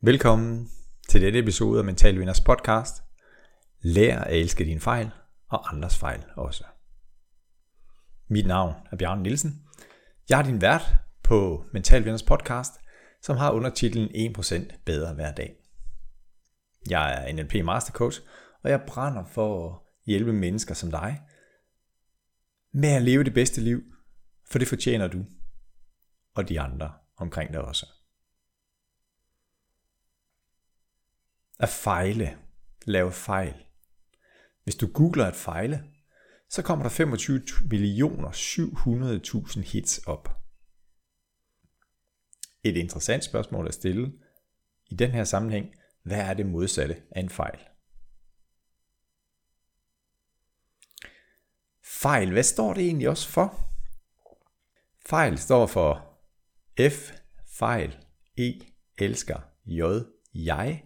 Velkommen til denne episode af Mental Vinders podcast. Lær at elske dine fejl og andres fejl også. Mit navn er Bjørn Nielsen. Jeg er din vært på Mental Vinders podcast, som har undertitlen 1% bedre hver dag. Jeg er NLP Master Coach, og jeg brænder for at hjælpe mennesker som dig med at leve det bedste liv, for det fortjener du og de andre omkring dig også. At fejle, lave fejl. Hvis du googler at fejle, så kommer der 25 millioner 700.000 hits op. Et interessant spørgsmål at stille i den her sammenhæng, hvad er det modsatte af en fejl? Fejl, hvad står det egentlig også for? Fejl står for F, fejl, E, elsker, J, jeg,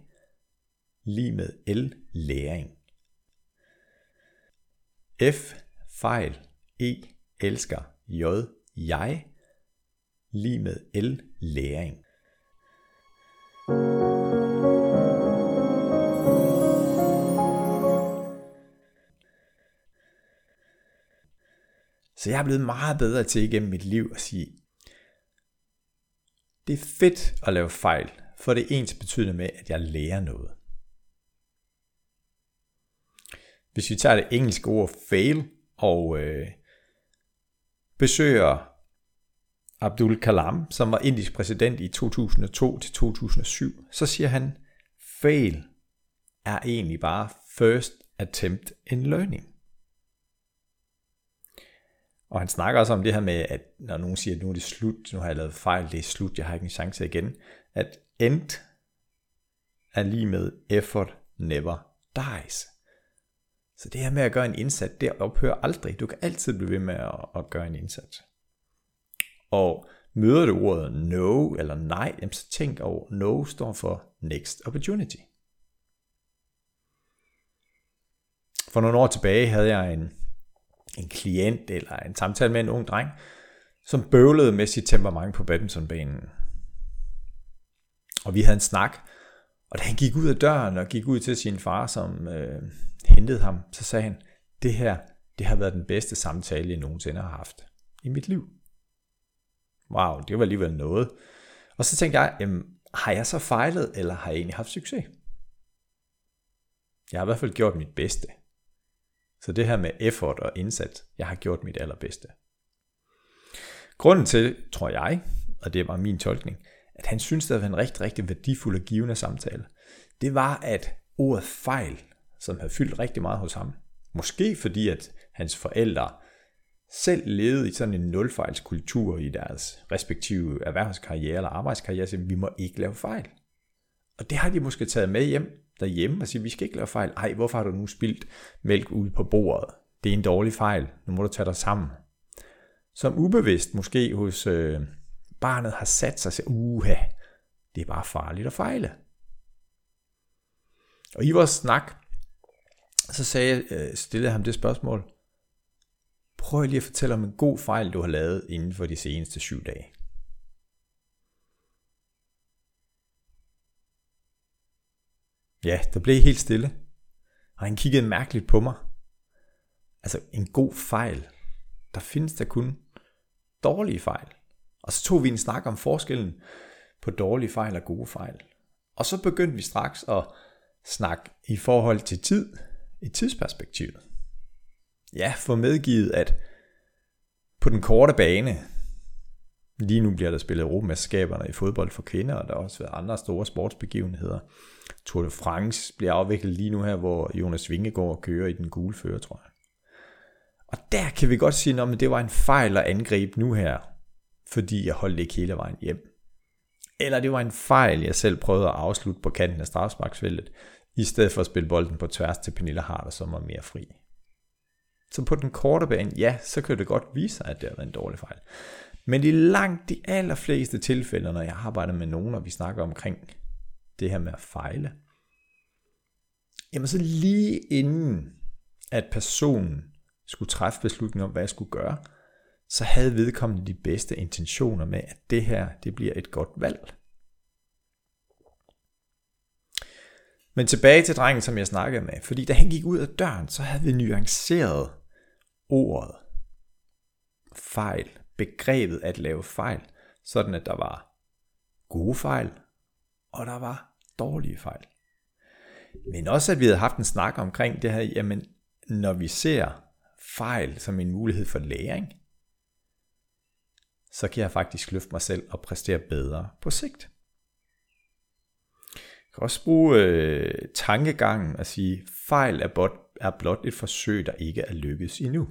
lige med L, læring. F, fejl, E, elsker, J, jeg, lige med L, læring. Så jeg er blevet meget bedre til igennem mit liv at sige, det er fedt at lave fejl, for det er ens betydende med, at jeg lærer noget. Hvis vi tager det engelske ord fail og øh, besøger Abdul Kalam, som var indisk præsident i 2002 til 2007, så siger han, fail er egentlig bare first attempt in learning. Og han snakker også om det her med, at når nogen siger, at nu er det slut, nu har jeg lavet fejl, det er slut, jeg har ikke en chance igen, at end er lige med effort never dies. Så det her med at gøre en indsats, det ophører aldrig. Du kan altid blive ved med at, at gøre en indsats. Og møder du ordet no eller nej, så tænk over, no står for next opportunity. For nogle år tilbage havde jeg en, en klient eller en samtale med en ung dreng, som bøvlede med sit temperament på badmintonbanen. Og vi havde en snak, og da han gik ud af døren og gik ud til sin far, som øh, hentede ham, så sagde han, det her, det har været den bedste samtale, jeg nogensinde har haft i mit liv. Wow, det var alligevel noget. Og så tænkte jeg, jamen, har jeg så fejlet, eller har jeg egentlig haft succes? Jeg har i hvert fald gjort mit bedste. Så det her med effort og indsats, jeg har gjort mit allerbedste. Grunden til, tror jeg, og det var min tolkning, at han synes, det var en rigtig, rigtig værdifuld og givende samtale, det var, at ordet fejl, som havde fyldt rigtig meget hos ham, måske fordi, at hans forældre selv levede i sådan en nulfejlskultur i deres respektive erhvervskarriere eller arbejdskarriere, så vi må ikke lave fejl. Og det har de måske taget med hjem derhjemme og sige, vi skal ikke lave fejl. Ej, hvorfor har du nu spildt mælk ud på bordet? Det er en dårlig fejl. Nu må du tage dig sammen. Som ubevidst måske hos øh, barnet har sat sig og uha, det er bare farligt at fejle. Og i vores snak, så sagde, øh, stillede jeg ham det spørgsmål, prøv lige at fortælle om en god fejl, du har lavet inden for de seneste syv dage. Ja, der blev helt stille. Og han kiggede mærkeligt på mig. Altså en god fejl. Der findes der kun dårlige fejl. Og så tog vi en snak om forskellen på dårlige fejl og gode fejl. Og så begyndte vi straks at snakke i forhold til tid, i tidsperspektivet. Ja, for medgivet, at på den korte bane, lige nu bliver der spillet Europamesterskaberne i fodbold for kvinder, og der har også været andre store sportsbegivenheder. Tour de France bliver afviklet lige nu her, hvor Jonas Vingegaard kører i den gule fører, tror jeg. Og der kan vi godt sige, at det var en fejl at angribe nu her, fordi jeg holdt ikke hele vejen hjem. Eller det var en fejl, jeg selv prøvede at afslutte på kanten af strafsparksfeltet, i stedet for at spille bolden på tværs til Pernille Harder, som var mere fri. Så på den korte bane, ja, så kan det godt vise sig, at det har været en dårlig fejl. Men i langt de allerfleste tilfælde, når jeg arbejder med nogen, og vi snakker omkring det her med at fejle, jamen så lige inden, at personen skulle træffe beslutningen om, hvad jeg skulle gøre, så havde vedkommende de bedste intentioner med, at det her, det bliver et godt valg. Men tilbage til drengen, som jeg snakkede med. Fordi da han gik ud af døren, så havde vi nuanceret ordet fejl, begrebet at lave fejl, sådan at der var gode fejl, og der var dårlige fejl. Men også at vi havde haft en snak omkring det her, jamen når vi ser fejl som en mulighed for læring, så kan jeg faktisk løfte mig selv og præstere bedre på sigt. Jeg kan også bruge øh, tankegangen og sige, fejl er blot, er blot et forsøg, der ikke er lykkedes endnu.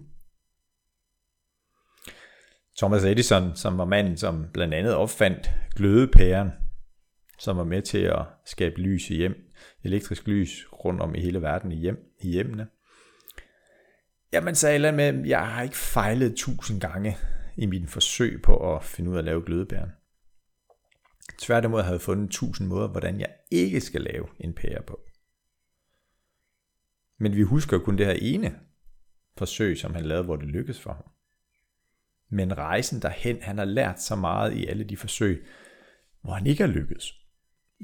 Thomas Edison, som var manden, som blandt andet opfandt glødepæren, som var med til at skabe lys i hjem, elektrisk lys rundt om i hele verden i, hjem, i hjemmene. Jamen sagde eller med, jeg har ikke fejlet tusind gange i min forsøg på at finde ud af at lave glødebæren. Tværtimod havde jeg fundet tusind måder, hvordan jeg ikke skal lave en pære på. Men vi husker kun det her ene forsøg, som han lavede, hvor det lykkedes for ham. Men rejsen derhen, han har lært så meget i alle de forsøg, hvor han ikke har lykkedes.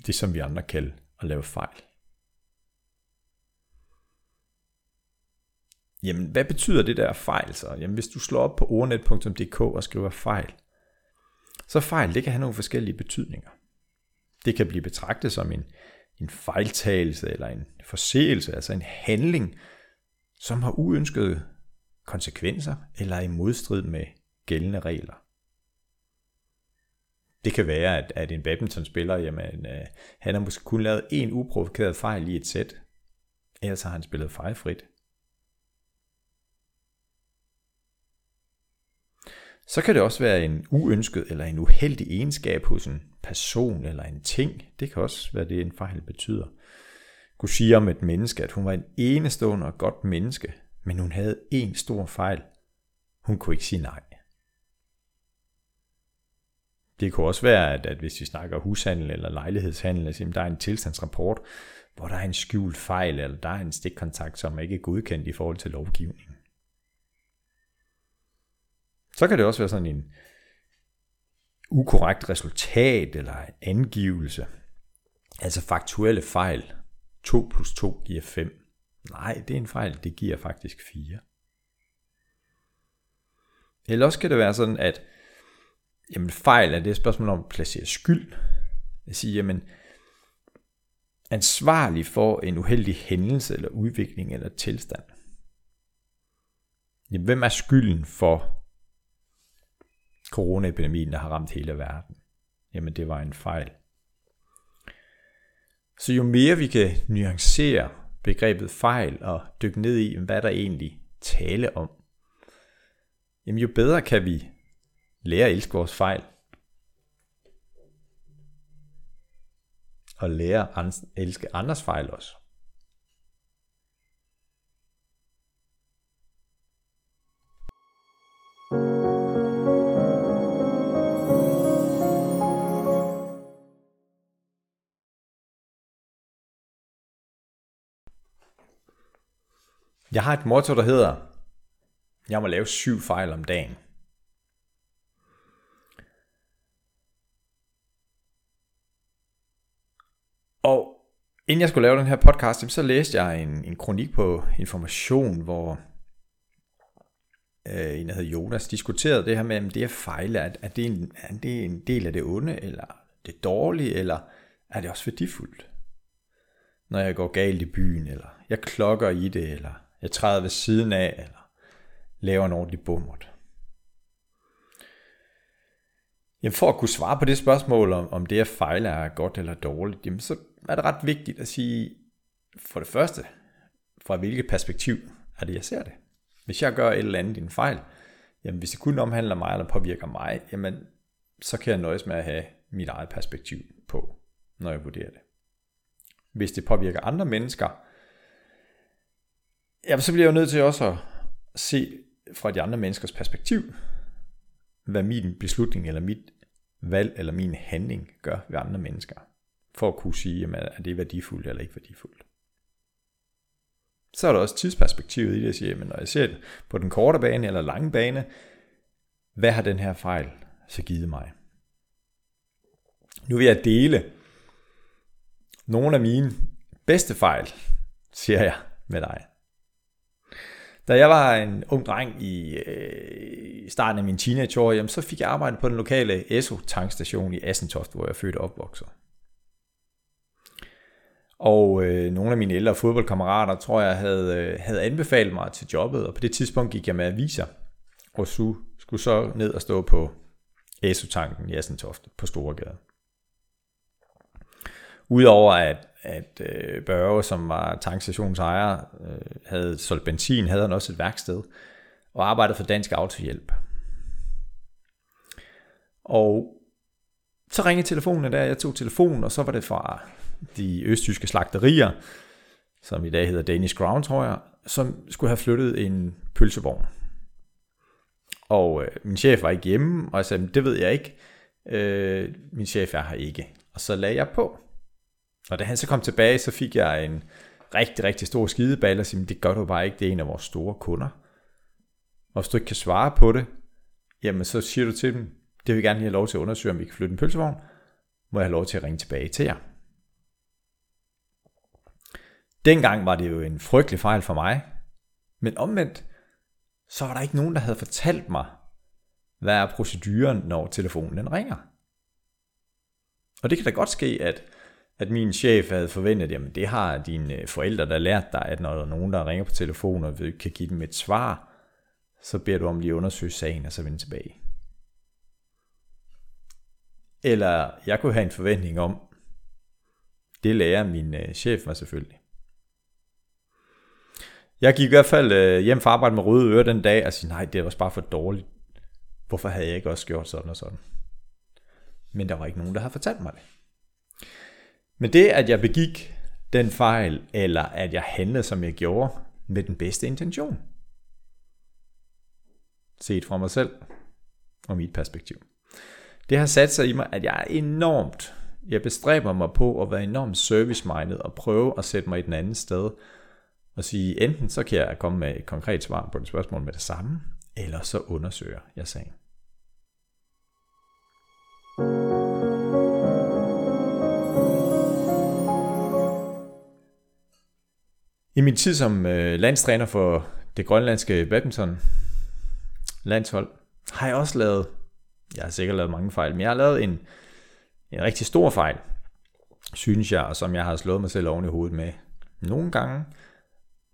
Det som vi andre kalder at lave fejl. Jamen, hvad betyder det der fejl så? Jamen, hvis du slår op på ordnet.dk og skriver fejl, så fejl, det kan have nogle forskellige betydninger. Det kan blive betragtet som en, en fejltagelse eller en forseelse, altså en handling, som har uønskede konsekvenser eller er i modstrid med gældende regler. Det kan være, at, at en badmintonspiller, jamen, øh, han har måske kun lavet en uprovokeret fejl i et sæt, ellers har han spillet fejlfrit. Så kan det også være en uønsket eller en uheldig egenskab hos en person eller en ting. Det kan også være det, en fejl betyder. kunne sige om et menneske, at hun var en enestående og godt menneske, men hun havde en stor fejl. Hun kunne ikke sige nej. Det kunne også være, at, at hvis vi snakker hushandel eller lejlighedshandel, at der er en tilstandsrapport, hvor der er en skjult fejl, eller der er en stikkontakt, som ikke er godkendt i forhold til lovgivningen. Så kan det også være sådan en ukorrekt resultat eller en angivelse. Altså faktuelle fejl. 2 plus 2 giver 5. Nej, det er en fejl, det giver faktisk 4. Eller også kan det være sådan, at jamen fejl er det et spørgsmål om at placere skyld. Jeg siger, jamen ansvarlig for en uheldig hændelse eller udvikling eller tilstand. Jamen, hvem er skylden for coronaepidemien, der har ramt hele verden? Jamen det var en fejl. Så jo mere vi kan nuancere begrebet fejl og dykke ned i, hvad der egentlig tale om, jamen jo bedre kan vi lære at elske vores fejl. Og lære at elske andres fejl også. Jeg har et motto, der hedder, jeg må lave syv fejl om dagen. Og inden jeg skulle lave den her podcast, så læste jeg en, en kronik på Information, hvor øh, en, der hedder Jonas, diskuterede det her med, om det er fejl, at, at det er, en, er det en del af det onde, eller det dårlige, eller er det også værdifuldt? Når jeg går galt i byen, eller jeg klokker i det, eller jeg træder ved siden af, eller laver en ordentlig bummert. Jamen for at kunne svare på det spørgsmål, om, om det at fejle er godt eller dårligt, jamen så er det ret vigtigt at sige, for det første, fra hvilket perspektiv er det, jeg ser det. Hvis jeg gør et eller andet i en fejl, jamen hvis det kun omhandler mig eller påvirker mig, jamen så kan jeg nøjes med at have mit eget perspektiv på, når jeg vurderer det. Hvis det påvirker andre mennesker, jamen så bliver jeg jo nødt til også at se fra de andre menneskers perspektiv, hvad min beslutning eller mit valg eller min handling gør ved andre mennesker for at kunne sige, jamen, er det værdifuldt eller ikke værdifuldt. Så er der også tidsperspektivet i det, at sige, jamen, når jeg ser det på den korte bane eller lange bane, hvad har den her fejl så givet mig? Nu vil jeg dele nogle af mine bedste fejl, siger jeg med dig. Da jeg var en ung dreng i, øh, starten af min teenageår, jamen, så fik jeg arbejde på den lokale ESO-tankstation i Assentoft, hvor jeg fødte og opvokset. Og øh, nogle af mine ældre fodboldkammerater, tror jeg, havde, øh, havde anbefalet mig til jobbet, og på det tidspunkt gik jeg med aviser, og skulle så ned og stå på ESO-tanken i Assentoft på Storegade. Udover at, at øh, Børge, som var tankstationens ejer, øh, havde solgt benzin, havde han også et værksted og arbejdede for Dansk Autohjælp. Og så ringede telefonen der, jeg tog telefonen, og så var det fra de østtyske slagterier, som i dag hedder Danish Ground, tror jeg, som skulle have flyttet en pølsevogn. Og øh, min chef var ikke hjemme, og jeg sagde, det ved jeg ikke. Øh, min chef er her ikke. Og så lagde jeg på. Og da han så kom tilbage, så fik jeg en rigtig, rigtig stor skideball og sagde, det gør du bare ikke, det er en af vores store kunder. Og hvis du ikke kan svare på det, jamen så siger du til dem, det vil gerne have lov til at undersøge, om vi kan flytte en pølsevogn, må jeg have lov til at ringe tilbage til jer. Dengang var det jo en frygtelig fejl for mig, men omvendt, så var der ikke nogen, der havde fortalt mig, hvad er proceduren, når telefonen den ringer. Og det kan da godt ske, at at min chef havde forventet, jamen det har dine øh, forældre, der lært dig, at når der er nogen, der ringer på telefonen, og vi kan give dem et svar, så beder du om lige at undersøge sagen, og så vende tilbage. Eller jeg kunne have en forventning om, det lærer min øh, chef mig selvfølgelig. Jeg gik i hvert fald øh, hjem fra arbejde med røde ører den dag, og sagde, nej, det var bare for dårligt. Hvorfor havde jeg ikke også gjort sådan og sådan? Men der var ikke nogen, der havde fortalt mig det. Men det, at jeg begik den fejl, eller at jeg handlede, som jeg gjorde, med den bedste intention. Set fra mig selv og mit perspektiv. Det har sat sig i mig, at jeg er enormt, jeg bestræber mig på at være enormt service-minded og prøve at sætte mig i den anden sted og sige, enten så kan jeg komme med et konkret svar på det spørgsmål med det samme, eller så undersøger jeg sagen. I min tid som øh, landstræner for det grønlandske badminton landshold, har jeg også lavet, jeg har sikkert lavet mange fejl, men jeg har lavet en, en rigtig stor fejl, synes jeg, og som jeg har slået mig selv oven i hovedet med nogle gange.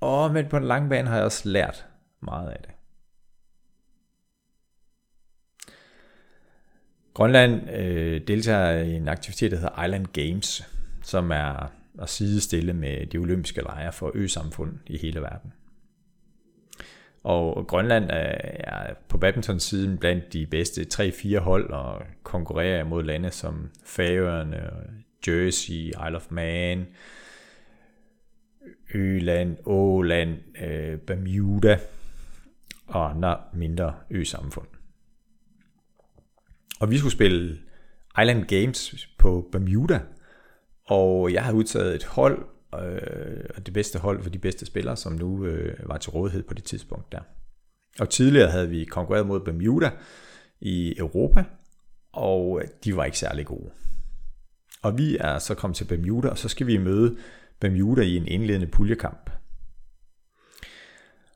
Og men på den lange bane har jeg også lært meget af det. Grønland øh, deltager i en aktivitet, der hedder Island Games, som er og sidestille med de olympiske lejre for ø-samfund i hele verden. Og Grønland er på badminton-siden blandt de bedste 3-4 hold og konkurrerer mod lande som Færøerne, Jersey, Isle of Man, Øland, Åland, øh, Bermuda og andre mindre ø-samfund. Og vi skulle spille Island Games på Bermuda, og jeg har udtaget et hold, øh, det bedste hold for de bedste spillere, som nu øh, var til rådighed på det tidspunkt der. Og tidligere havde vi konkurreret mod Bermuda i Europa, og øh, de var ikke særlig gode. Og vi er så kommet til Bermuda, og så skal vi møde Bermuda i en indledende puljekamp.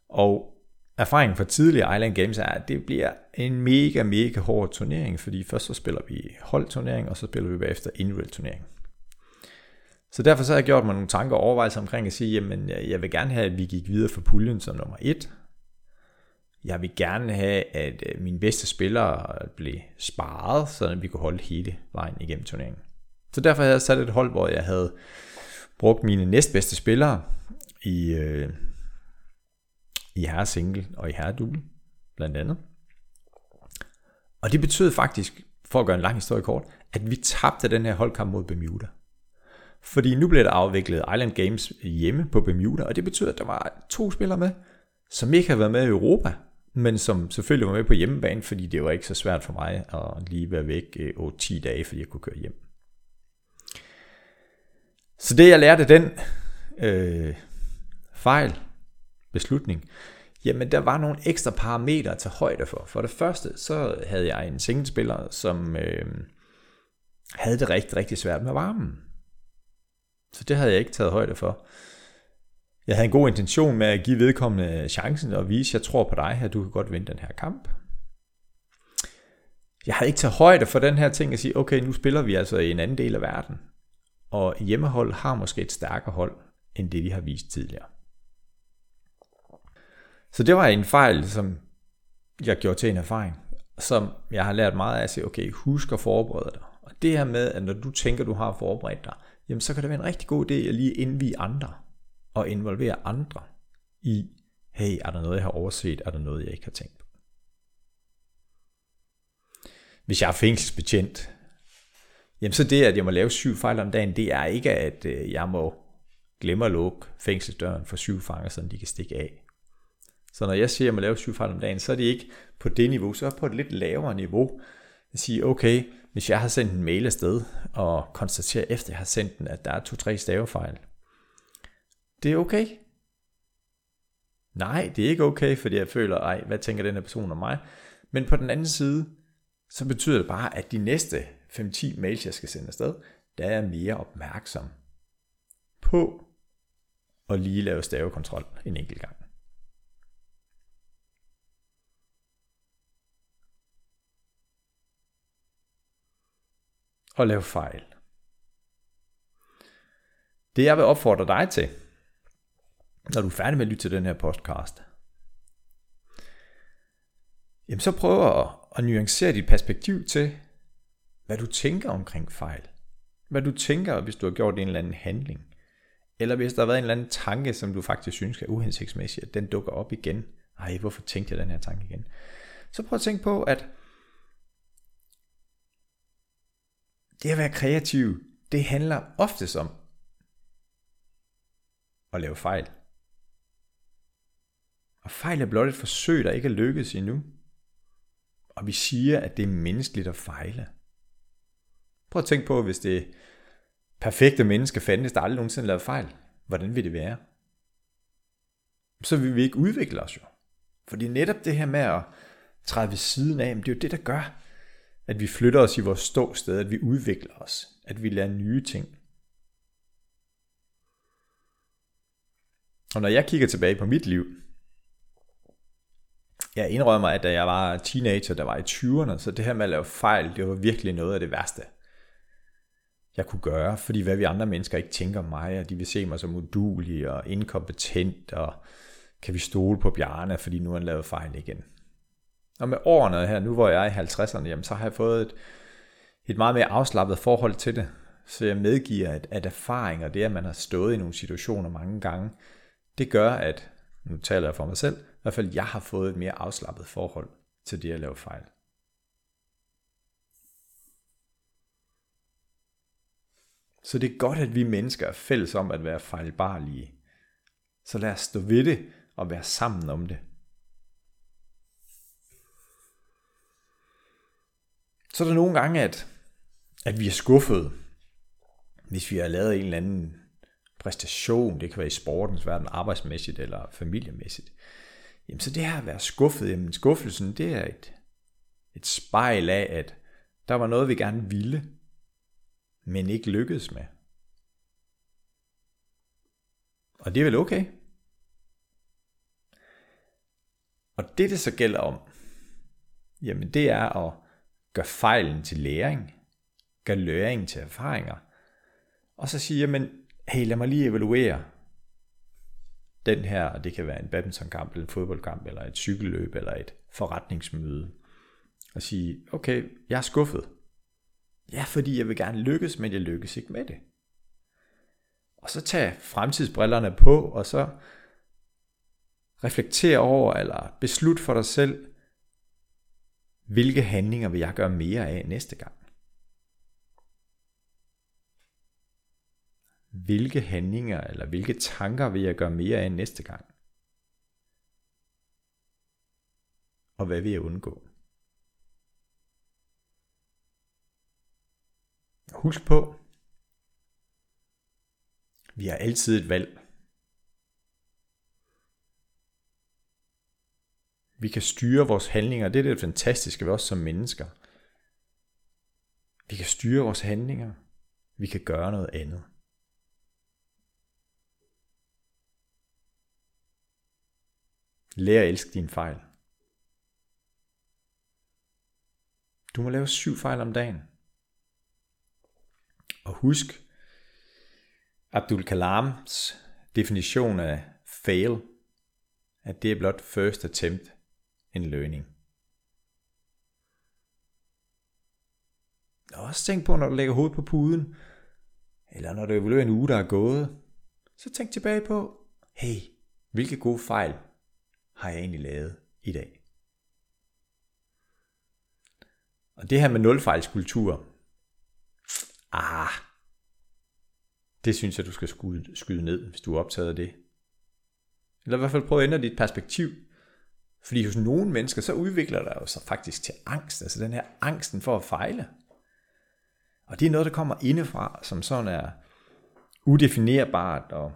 Og erfaringen fra tidligere Island Games er, at det bliver en mega, mega hård turnering, fordi først så spiller vi holdturnering, og så spiller vi bagefter individuel turnering. Så derfor så har jeg gjort mig nogle tanker og overvejelser omkring at sige, jamen jeg vil gerne have, at vi gik videre for puljen som nummer et. Jeg vil gerne have, at øh, mine bedste spillere blev sparet, så vi kunne holde hele vejen igennem turneringen. Så derfor havde jeg sat et hold, hvor jeg havde brugt mine næstbedste spillere i, øh, i herre single og i herre double, blandt andet. Og det betød faktisk, for at gøre en lang historie kort, at vi tabte den her holdkamp mod Bermuda. Fordi nu blev der afviklet Island Games hjemme på Bermuda, og det betyder, at der var to spillere med, som ikke har været med i Europa, men som selvfølgelig var med på hjemmebane, fordi det var ikke så svært for mig at lige være væk øh, 8-10 dage, fordi jeg kunne køre hjem. Så det jeg lærte den øh, fejl, beslutning, jamen der var nogle ekstra parametre at tage højde for. For det første, så havde jeg en singlespiller, som øh, havde det rigtig, rigtig svært med varmen. Så det havde jeg ikke taget højde for. Jeg havde en god intention med at give vedkommende chancen og vise, at jeg tror på dig, at du kan godt vinde den her kamp. Jeg havde ikke taget højde for den her ting at sige, okay, nu spiller vi altså i en anden del af verden. Og hjemmehold har måske et stærkere hold, end det de har vist tidligere. Så det var en fejl, som jeg gjorde til en erfaring, som jeg har lært meget af at sige, okay, husk at forberede dig. Og det her med, at når du tænker, du har forberedt dig, jamen så kan det være en rigtig god idé at lige indvige andre og involvere andre i, hey, er der noget, jeg har overset? Er der noget, jeg ikke har tænkt på? Hvis jeg er fængselsbetjent, jamen så det, at jeg må lave syv fejl om dagen, det er ikke, at øh, jeg må glemme at lukke fængselsdøren for syv fanger, så de kan stikke af. Så når jeg siger, at jeg må lave syv fejl om dagen, så er det ikke på det niveau, så er det på et lidt lavere niveau. At sige, okay, hvis jeg har sendt en mail afsted, og konstaterer efter jeg har sendt den, at der er to-tre stavefejl, det er okay. Nej, det er ikke okay, fordi jeg føler, ej, hvad tænker den her person om mig? Men på den anden side, så betyder det bare, at de næste 5-10 mails, jeg skal sende afsted, der er jeg mere opmærksom på at lige lave stavekontrol en enkelt gang. Og lave fejl. Det jeg vil opfordre dig til, når du er færdig med at lytte til den her podcast, jamen så prøv at, at nuancere dit perspektiv til, hvad du tænker omkring fejl. Hvad du tænker, hvis du har gjort en eller anden handling. Eller hvis der har været en eller anden tanke, som du faktisk synes er uhensigtsmæssig, at den dukker op igen. Ej, hvorfor tænkte jeg den her tanke igen? Så prøv at tænke på, at det at være kreativ, det handler oftest om at lave fejl. Og fejl er blot et forsøg, der ikke er lykkedes endnu. Og vi siger, at det er menneskeligt at fejle. Prøv at tænke på, hvis det perfekte menneske fandtes, der aldrig nogensinde lavede fejl. Hvordan ville det være? Så vil vi ikke udvikle os jo. Fordi netop det her med at træde ved siden af, det er jo det, der gør, at vi flytter os i vores ståsted, at vi udvikler os, at vi lærer nye ting. Og når jeg kigger tilbage på mit liv, jeg indrømmer, at da jeg var teenager, der var i 20'erne, så det her med at lave fejl, det var virkelig noget af det værste, jeg kunne gøre, fordi hvad vi andre mennesker ikke tænker om mig, og de vil se mig som udulig og inkompetent, og kan vi stole på Bjarne, fordi nu har han lavet fejl igen. Og med årene her, nu hvor jeg er i 50'erne, jamen, så har jeg fået et, et meget mere afslappet forhold til det. Så jeg medgiver, at, at erfaring og det, at man har stået i nogle situationer mange gange, det gør, at, nu taler jeg for mig selv, i hvert fald jeg har fået et mere afslappet forhold til det at lave fejl. Så det er godt, at vi mennesker er fælles om at være fejlbarlige. Så lad os stå ved det og være sammen om det. Så er der nogle gange, at, at vi er skuffet, hvis vi har lavet en eller anden præstation, det kan være i sportens verden, arbejdsmæssigt eller familiemæssigt. Jamen så det her at være skuffet, jamen skuffelsen, det er et, et spejl af, at der var noget, vi gerne ville, men ikke lykkedes med. Og det er vel okay. Og det, det så gælder om, jamen det er at gør fejlen til læring, gør læring til erfaringer, og så sige, jamen, hey, lad mig lige evaluere den her, det kan være en badmintonkamp, eller en fodboldkamp, eller et cykelløb, eller et forretningsmøde, og sige, okay, jeg er skuffet. Ja, fordi jeg vil gerne lykkes, men jeg lykkes ikke med det. Og så tage fremtidsbrillerne på, og så reflektere over, eller beslut for dig selv, hvilke handlinger vil jeg gøre mere af næste gang? Hvilke handlinger eller hvilke tanker vil jeg gøre mere af næste gang? Og hvad vil jeg undgå? Husk på, vi har altid et valg. Vi kan styre vores handlinger. Det er det fantastiske ved os som mennesker. Vi kan styre vores handlinger. Vi kan gøre noget andet. Lær at elske din fejl. Du må lave syv fejl om dagen. Og husk Abdul Kalams definition af fail, at det er blot first attempt en learning. Og også tænk på, når du lægger hovedet på puden, eller når du evaluerer en uge, der er gået, så tænk tilbage på, hey, hvilke gode fejl har jeg egentlig lavet i dag? Og det her med nulfejlskultur, ah, det synes jeg, du skal skyde, skyde ned, hvis du er optaget af det. Eller i hvert fald prøve at ændre dit perspektiv. Fordi hos nogle mennesker, så udvikler der jo sig faktisk til angst. Altså den her angsten for at fejle. Og det er noget, der kommer indefra, som sådan er udefinerbart og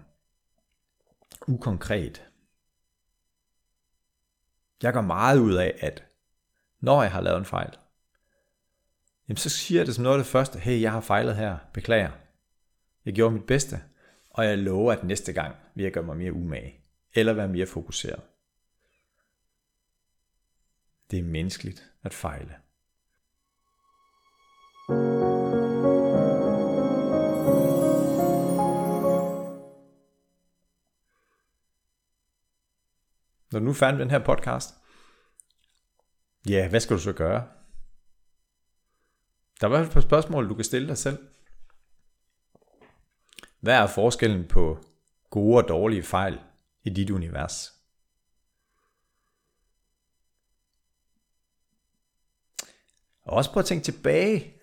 ukonkret. Jeg går meget ud af, at når jeg har lavet en fejl, jamen så siger jeg det som noget af det første, hey, jeg har fejlet her, beklager. Jeg gjorde mit bedste, og jeg lover, at næste gang vil jeg gøre mig mere umage, eller være mere fokuseret. Det er menneskeligt at fejle. Når du nu fandt den her podcast, ja, hvad skal du så gøre? Der er i hvert fald et par spørgsmål, du kan stille dig selv. Hvad er forskellen på gode og dårlige fejl i dit univers? Og også prøv at tænke tilbage.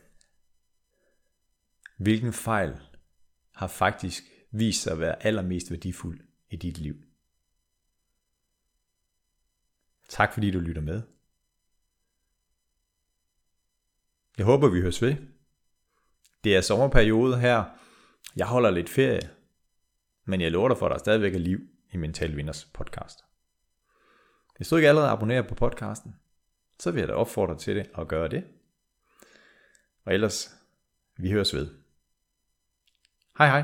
Hvilken fejl har faktisk vist sig at være allermest værdifuld i dit liv? Tak fordi du lytter med. Jeg håber, vi høres ved. Det er sommerperiode her. Jeg holder lidt ferie. Men jeg lover dig for, at der stadigvæk er liv i Mental Vinders podcast. Hvis du ikke allerede abonnerer på podcasten, så vil jeg da opfordre til det og gøre det. Og ellers, vi høres ved. Hej hej.